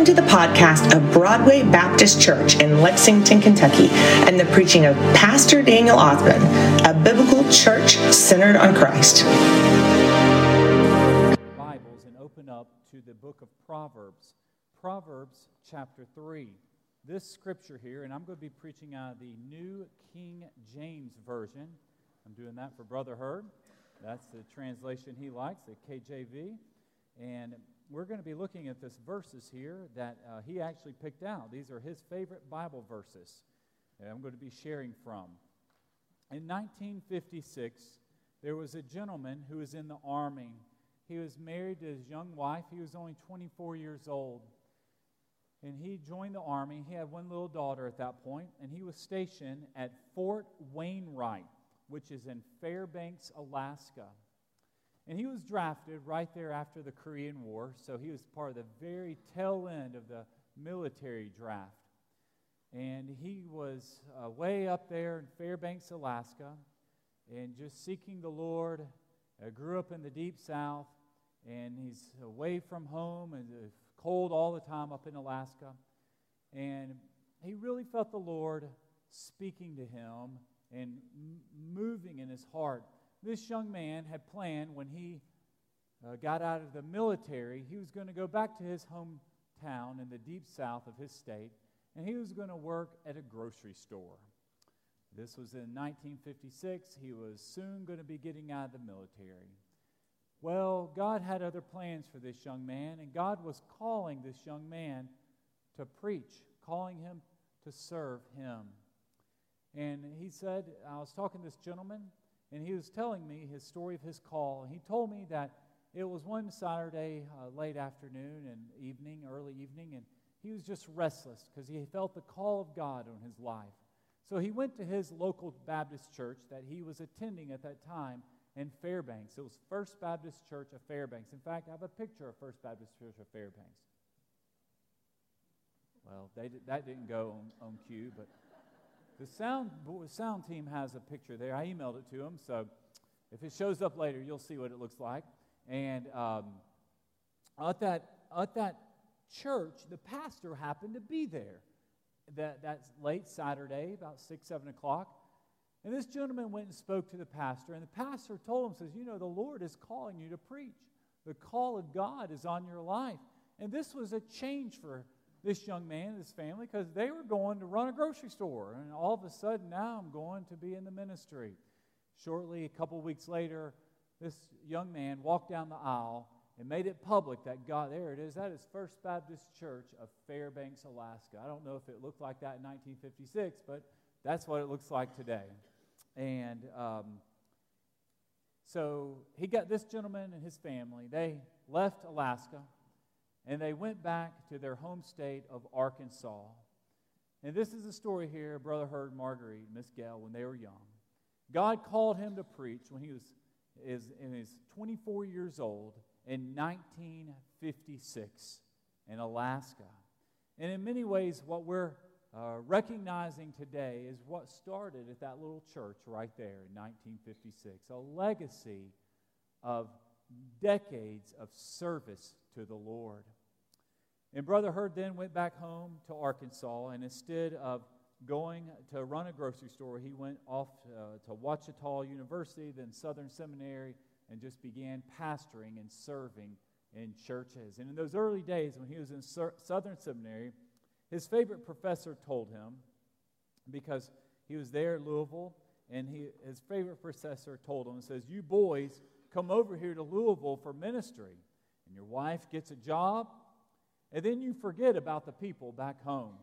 Welcome to the podcast of Broadway Baptist Church in Lexington, Kentucky, and the preaching of Pastor Daniel Othman, a biblical church centered on Christ. Bibles and open up to the book of Proverbs, Proverbs chapter 3. This scripture here, and I'm going to be preaching out of the New King James Version. I'm doing that for Brother Hurd. That's the translation he likes, the KJV. And we're going to be looking at this verses here that uh, he actually picked out. These are his favorite Bible verses that I'm going to be sharing from. In 1956, there was a gentleman who was in the army. He was married to his young wife. He was only 24 years old. And he joined the army. He had one little daughter at that point, and he was stationed at Fort Wainwright, which is in Fairbanks, Alaska. And he was drafted right there after the Korean War, so he was part of the very tail end of the military draft. And he was uh, way up there in Fairbanks, Alaska, and just seeking the Lord. Uh, grew up in the deep south, and he's away from home and uh, cold all the time up in Alaska. And he really felt the Lord speaking to him and m- moving in his heart this young man had planned when he uh, got out of the military, he was going to go back to his hometown in the deep south of his state, and he was going to work at a grocery store. This was in 1956. He was soon going to be getting out of the military. Well, God had other plans for this young man, and God was calling this young man to preach, calling him to serve him. And he said, I was talking to this gentleman, and he was telling me his story of his call. He told me that it was one Saturday, uh, late afternoon and evening, early evening, and he was just restless because he felt the call of God on his life. So he went to his local Baptist church that he was attending at that time in Fairbanks. It was First Baptist Church of Fairbanks. In fact, I have a picture of First Baptist Church of Fairbanks. Well, did, that didn't go on, on cue, but the sound, sound team has a picture there. I emailed it to them, so if it shows up later, you'll see what it looks like. And um, at, that, at that church, the pastor happened to be there. That, that's late Saturday, about 6, 7 o'clock. And this gentleman went and spoke to the pastor, and the pastor told him, says, You know, the Lord is calling you to preach. The call of God is on your life. And this was a change for this young man and his family because they were going to run a grocery store. And all of a sudden, now I'm going to be in the ministry. Shortly, a couple weeks later, this young man walked down the aisle and made it public that God, there it is, that is First Baptist Church of Fairbanks, Alaska. I don't know if it looked like that in 1956, but that's what it looks like today. And um, so he got this gentleman and his family. They left Alaska and they went back to their home state of Arkansas. And this is the story here Brother Hurd, Marguerite, Miss Gail, when they were young. God called him to preach when he was is, in his 24 years old in 1956 in Alaska. And in many ways, what we're uh, recognizing today is what started at that little church right there in 1956 a legacy of decades of service to the Lord. And Brother Hurd then went back home to Arkansas, and instead of going to run a grocery store, he went off uh, to Ouachita University, then Southern Seminary, and just began pastoring and serving in churches. And in those early days, when he was in Southern Seminary, his favorite professor told him, because he was there at Louisville, and he, his favorite professor told him, says, You boys come over here to Louisville for ministry. And your wife gets a job, and then you forget about the people back home.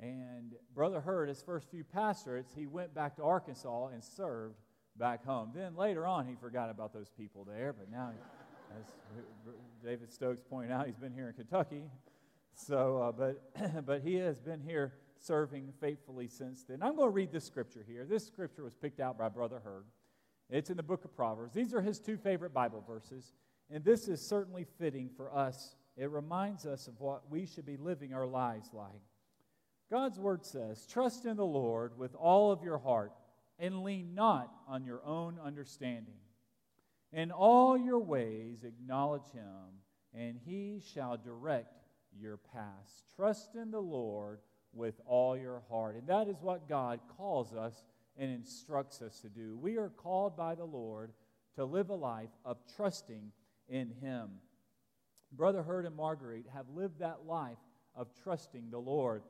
And Brother Hurd, his first few pastorates, he went back to Arkansas and served back home. Then later on, he forgot about those people there, but now, as David Stokes pointed out, he's been here in Kentucky. So, uh, but, but he has been here serving faithfully since then. I'm going to read this scripture here. This scripture was picked out by Brother Hurd. It's in the book of Proverbs. These are his two favorite Bible verses, and this is certainly fitting for us. It reminds us of what we should be living our lives like. God's word says, Trust in the Lord with all of your heart and lean not on your own understanding. In all your ways acknowledge him, and he shall direct your past. Trust in the Lord with all your heart. And that is what God calls us and instructs us to do. We are called by the Lord to live a life of trusting in Him. Brother Hurd and Marguerite have lived that life of trusting the Lord.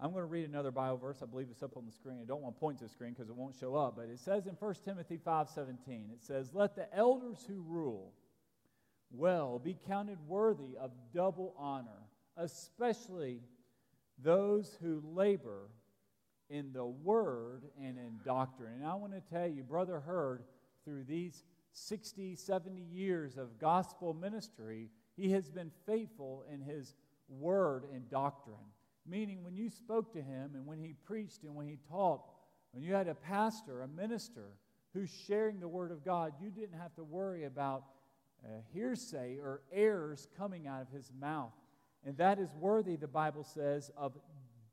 I'm going to read another Bible verse. I believe it's up on the screen. I don't want to point to the screen because it won't show up, but it says in 1 Timothy 5:17, it says, "Let the elders who rule well be counted worthy of double honor, especially those who labor in the word and in doctrine." And I want to tell you, brother Hurd, through these 60, 70 years of gospel ministry, he has been faithful in his word and doctrine. Meaning, when you spoke to him and when he preached and when he taught, when you had a pastor, a minister who's sharing the word of God, you didn't have to worry about uh, hearsay or errors coming out of his mouth. And that is worthy, the Bible says, of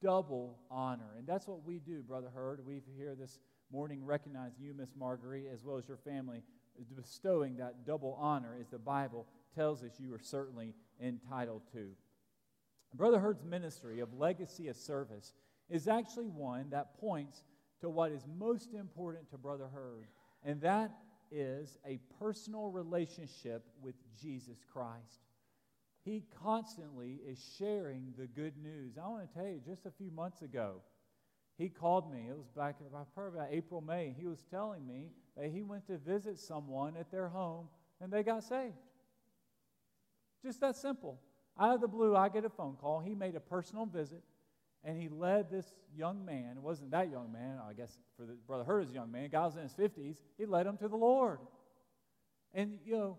double honor. And that's what we do, Brother Hurd. We here this morning recognize you, Miss Marguerite, as well as your family, bestowing that double honor, as the Bible tells us you are certainly entitled to. Brother Hurd's ministry of legacy of service is actually one that points to what is most important to Brother Hurd, and that is a personal relationship with Jesus Christ. He constantly is sharing the good news. I want to tell you, just a few months ago, he called me. It was back probably about April, May. He was telling me that he went to visit someone at their home and they got saved. Just that simple. Out of the blue, I get a phone call. He made a personal visit, and he led this young man. It wasn't that young man, I guess, for the brother Hurd is a young man. Guy was in his 50s. He led him to the Lord. And, you know,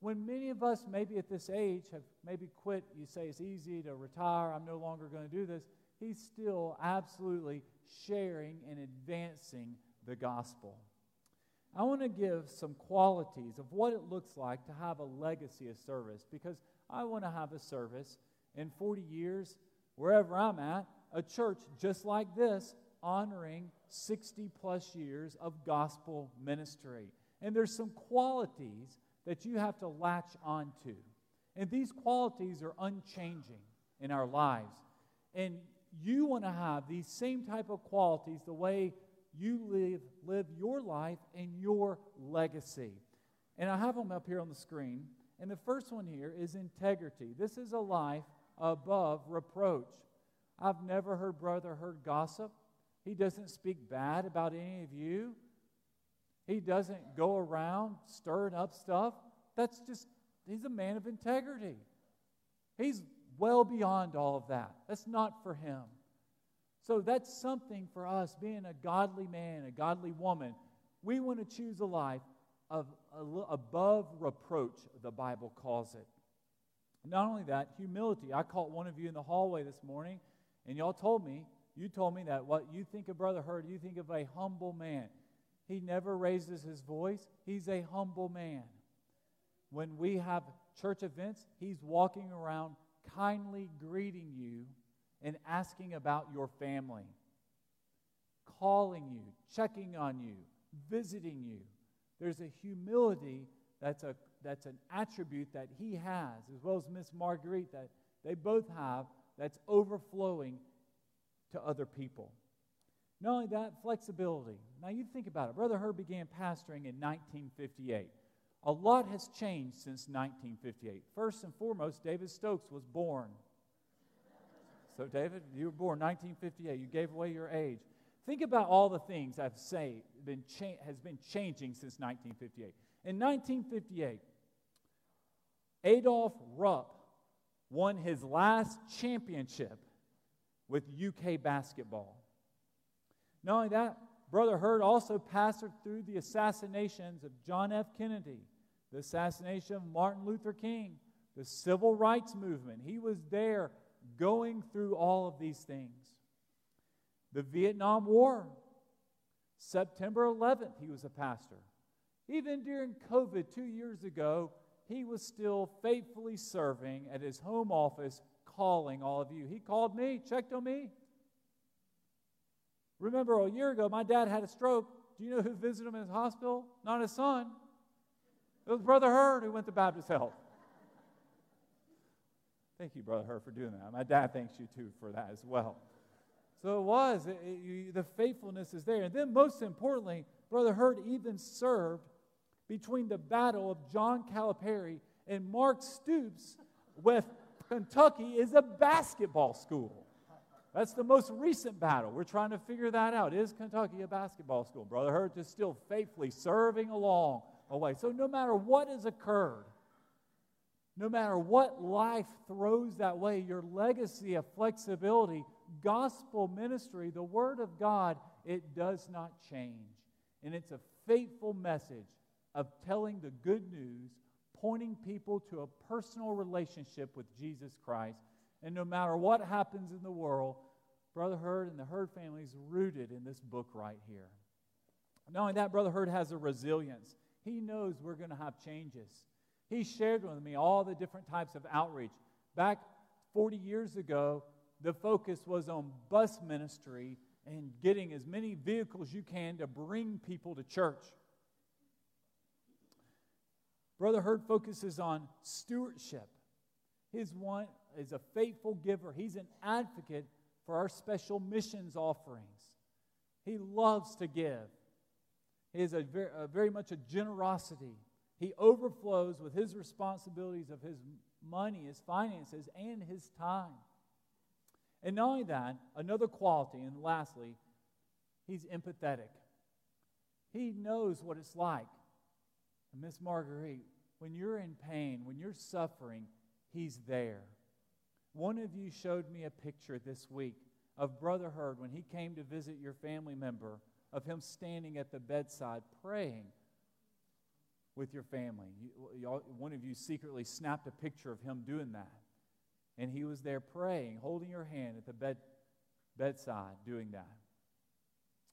when many of us, maybe at this age, have maybe quit, you say it's easy to retire, I'm no longer going to do this. He's still absolutely sharing and advancing the gospel. I want to give some qualities of what it looks like to have a legacy of service because I want to have a service in 40 years, wherever I'm at, a church just like this, honoring 60 plus years of gospel ministry. And there's some qualities that you have to latch onto. And these qualities are unchanging in our lives. And you want to have these same type of qualities the way you live, live your life and your legacy. And I have them up here on the screen. And the first one here is integrity. This is a life above reproach. I've never heard Brother Hurd gossip. He doesn't speak bad about any of you. He doesn't go around stirring up stuff. That's just, he's a man of integrity. He's well beyond all of that. That's not for him. So that's something for us, being a godly man, a godly woman. We want to choose a life of above reproach, the Bible calls it. Not only that, humility. I caught one of you in the hallway this morning, and y'all told me, you told me that what you think of Brother Hurd, you think of a humble man. He never raises his voice, he's a humble man. When we have church events, he's walking around kindly greeting you and asking about your family, calling you, checking on you, visiting you. There's a humility that's, a, that's an attribute that he has, as well as Miss Marguerite, that they both have, that's overflowing to other people. Not only that, flexibility. Now you think about it. Brother Hurd began pastoring in 1958. A lot has changed since 1958. First and foremost, David Stokes was born. So, David, you were born 1958. You gave away your age. Think about all the things I've say been cha- has been changing since 1958. In 1958, Adolf Rupp won his last championship with UK basketball. Not only that, Brother Hurd also passed through the assassinations of John F. Kennedy, the assassination of Martin Luther King, the civil rights movement. He was there going through all of these things. The Vietnam War, September 11th, he was a pastor. Even during COVID two years ago, he was still faithfully serving at his home office, calling all of you. He called me, checked on me. Remember, a year ago, my dad had a stroke. Do you know who visited him in his hospital? Not his son. It was Brother Hurd who went to Baptist Health. Thank you, Brother Hurd, for doing that. My dad thanks you too for that as well. So it was. It, it, you, the faithfulness is there. And then, most importantly, Brother Hurd even served between the battle of John Calipari and Mark Stoops with Kentucky is a basketball school. That's the most recent battle. We're trying to figure that out. Is Kentucky a basketball school? Brother Hurd is still faithfully serving along away. So no matter what has occurred, no matter what life throws that way, your legacy of flexibility gospel ministry, the Word of God, it does not change. And it's a faithful message of telling the good news, pointing people to a personal relationship with Jesus Christ. And no matter what happens in the world, Brother Hurd and the Hurd family is rooted in this book right here. Knowing that, Brother Hurd has a resilience. He knows we're going to have changes. He shared with me all the different types of outreach. Back 40 years ago, the focus was on bus ministry and getting as many vehicles you can to bring people to church. Brother Hurd focuses on stewardship. His one is a faithful giver. He's an advocate for our special missions offerings. He loves to give. He is a very, a very much a generosity. He overflows with his responsibilities of his money, his finances, and his time. And not only that, another quality, and lastly, he's empathetic. He knows what it's like. Miss Marguerite, when you're in pain, when you're suffering, he's there. One of you showed me a picture this week of Brother Hurd when he came to visit your family member, of him standing at the bedside praying with your family. You, one of you secretly snapped a picture of him doing that. And he was there praying, holding your hand at the bed, bedside, doing that.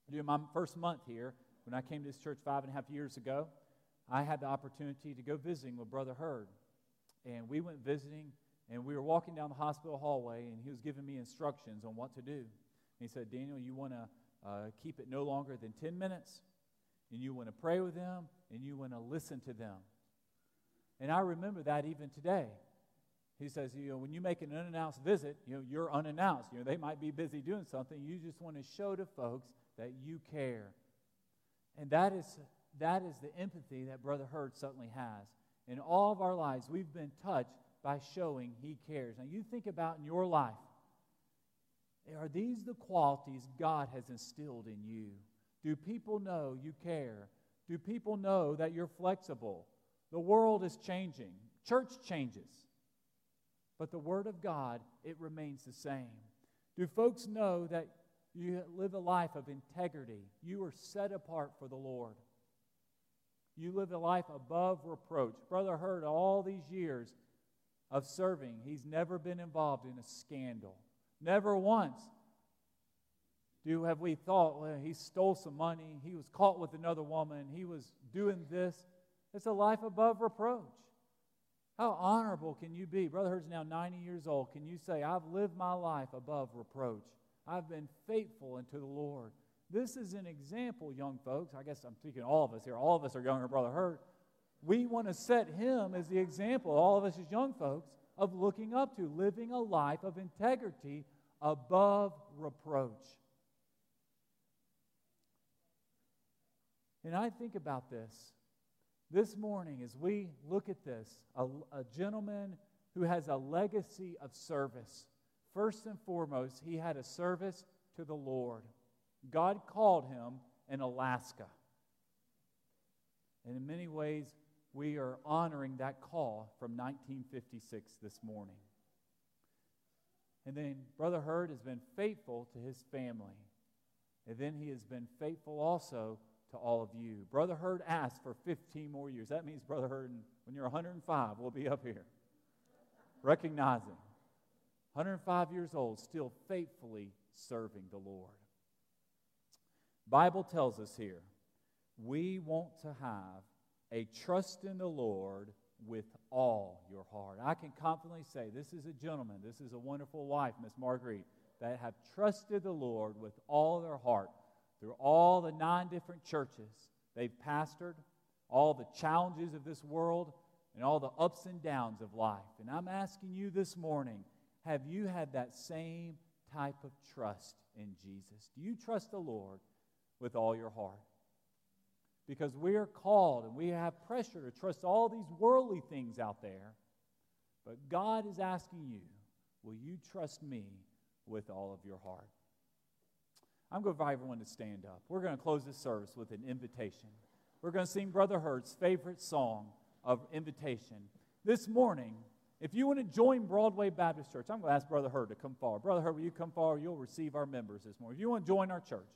During my first month here, when I came to this church five and a half years ago, I had the opportunity to go visiting with Brother Hurd. And we went visiting, and we were walking down the hospital hallway, and he was giving me instructions on what to do. And he said, Daniel, you want to uh, keep it no longer than 10 minutes, and you want to pray with them, and you want to listen to them. And I remember that even today. He says, you know, when you make an unannounced visit, you know, you're unannounced. You know, they might be busy doing something. You just want to show to folks that you care. And that is, that is the empathy that Brother Hurd certainly has. In all of our lives, we've been touched by showing he cares. Now, you think about in your life, are these the qualities God has instilled in you? Do people know you care? Do people know that you're flexible? The world is changing, church changes. But the Word of God, it remains the same. Do folks know that you live a life of integrity? You are set apart for the Lord. You live a life above reproach. Brother Hurd, all these years of serving, he's never been involved in a scandal. Never once do have we thought, well, he stole some money, he was caught with another woman, he was doing this. It's a life above reproach. How honorable can you be? Brother Hurd's now 90 years old. Can you say, I've lived my life above reproach? I've been faithful unto the Lord. This is an example, young folks. I guess I'm speaking all of us here. All of us are younger, Brother Hurd. We want to set him as the example, all of us as young folks, of looking up to, living a life of integrity above reproach. And I think about this this morning, as we look at this, a, a gentleman who has a legacy of service. First and foremost, he had a service to the Lord. God called him in Alaska. And in many ways, we are honoring that call from 1956 this morning. And then Brother Hurd has been faithful to his family. And then he has been faithful also to all of you. Brother Hurd asked for 15 more years. That means, Brother Hurd, when you're 105, we'll be up here. Recognizing 105 years old, still faithfully serving the Lord. Bible tells us here, we want to have a trust in the Lord with all your heart. I can confidently say this is a gentleman, this is a wonderful wife, Miss Marguerite, that have trusted the Lord with all their heart through all the nine different churches they've pastored, all the challenges of this world, and all the ups and downs of life. And I'm asking you this morning have you had that same type of trust in Jesus? Do you trust the Lord with all your heart? Because we are called and we have pressure to trust all these worldly things out there. But God is asking you, will you trust me with all of your heart? I'm going to invite everyone to stand up. We're going to close this service with an invitation. We're going to sing Brother Hurd's favorite song of invitation. This morning, if you want to join Broadway Baptist Church, I'm going to ask Brother Hurd to come forward. Brother Hurd, will you come forward? You'll receive our members this morning. If you want to join our church,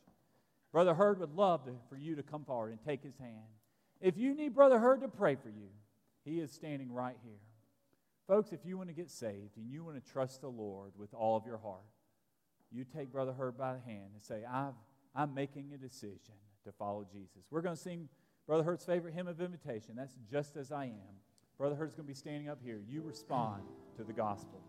Brother Hurd would love to, for you to come forward and take his hand. If you need Brother Hurd to pray for you, he is standing right here. Folks, if you want to get saved and you want to trust the Lord with all of your heart, you take Brother Hurd by the hand and say, i am making a decision to follow Jesus. We're going to sing Brother Hurd's favorite hymn of invitation. That's just as I am. Brother Hurd's going to be standing up here. You respond to the gospel.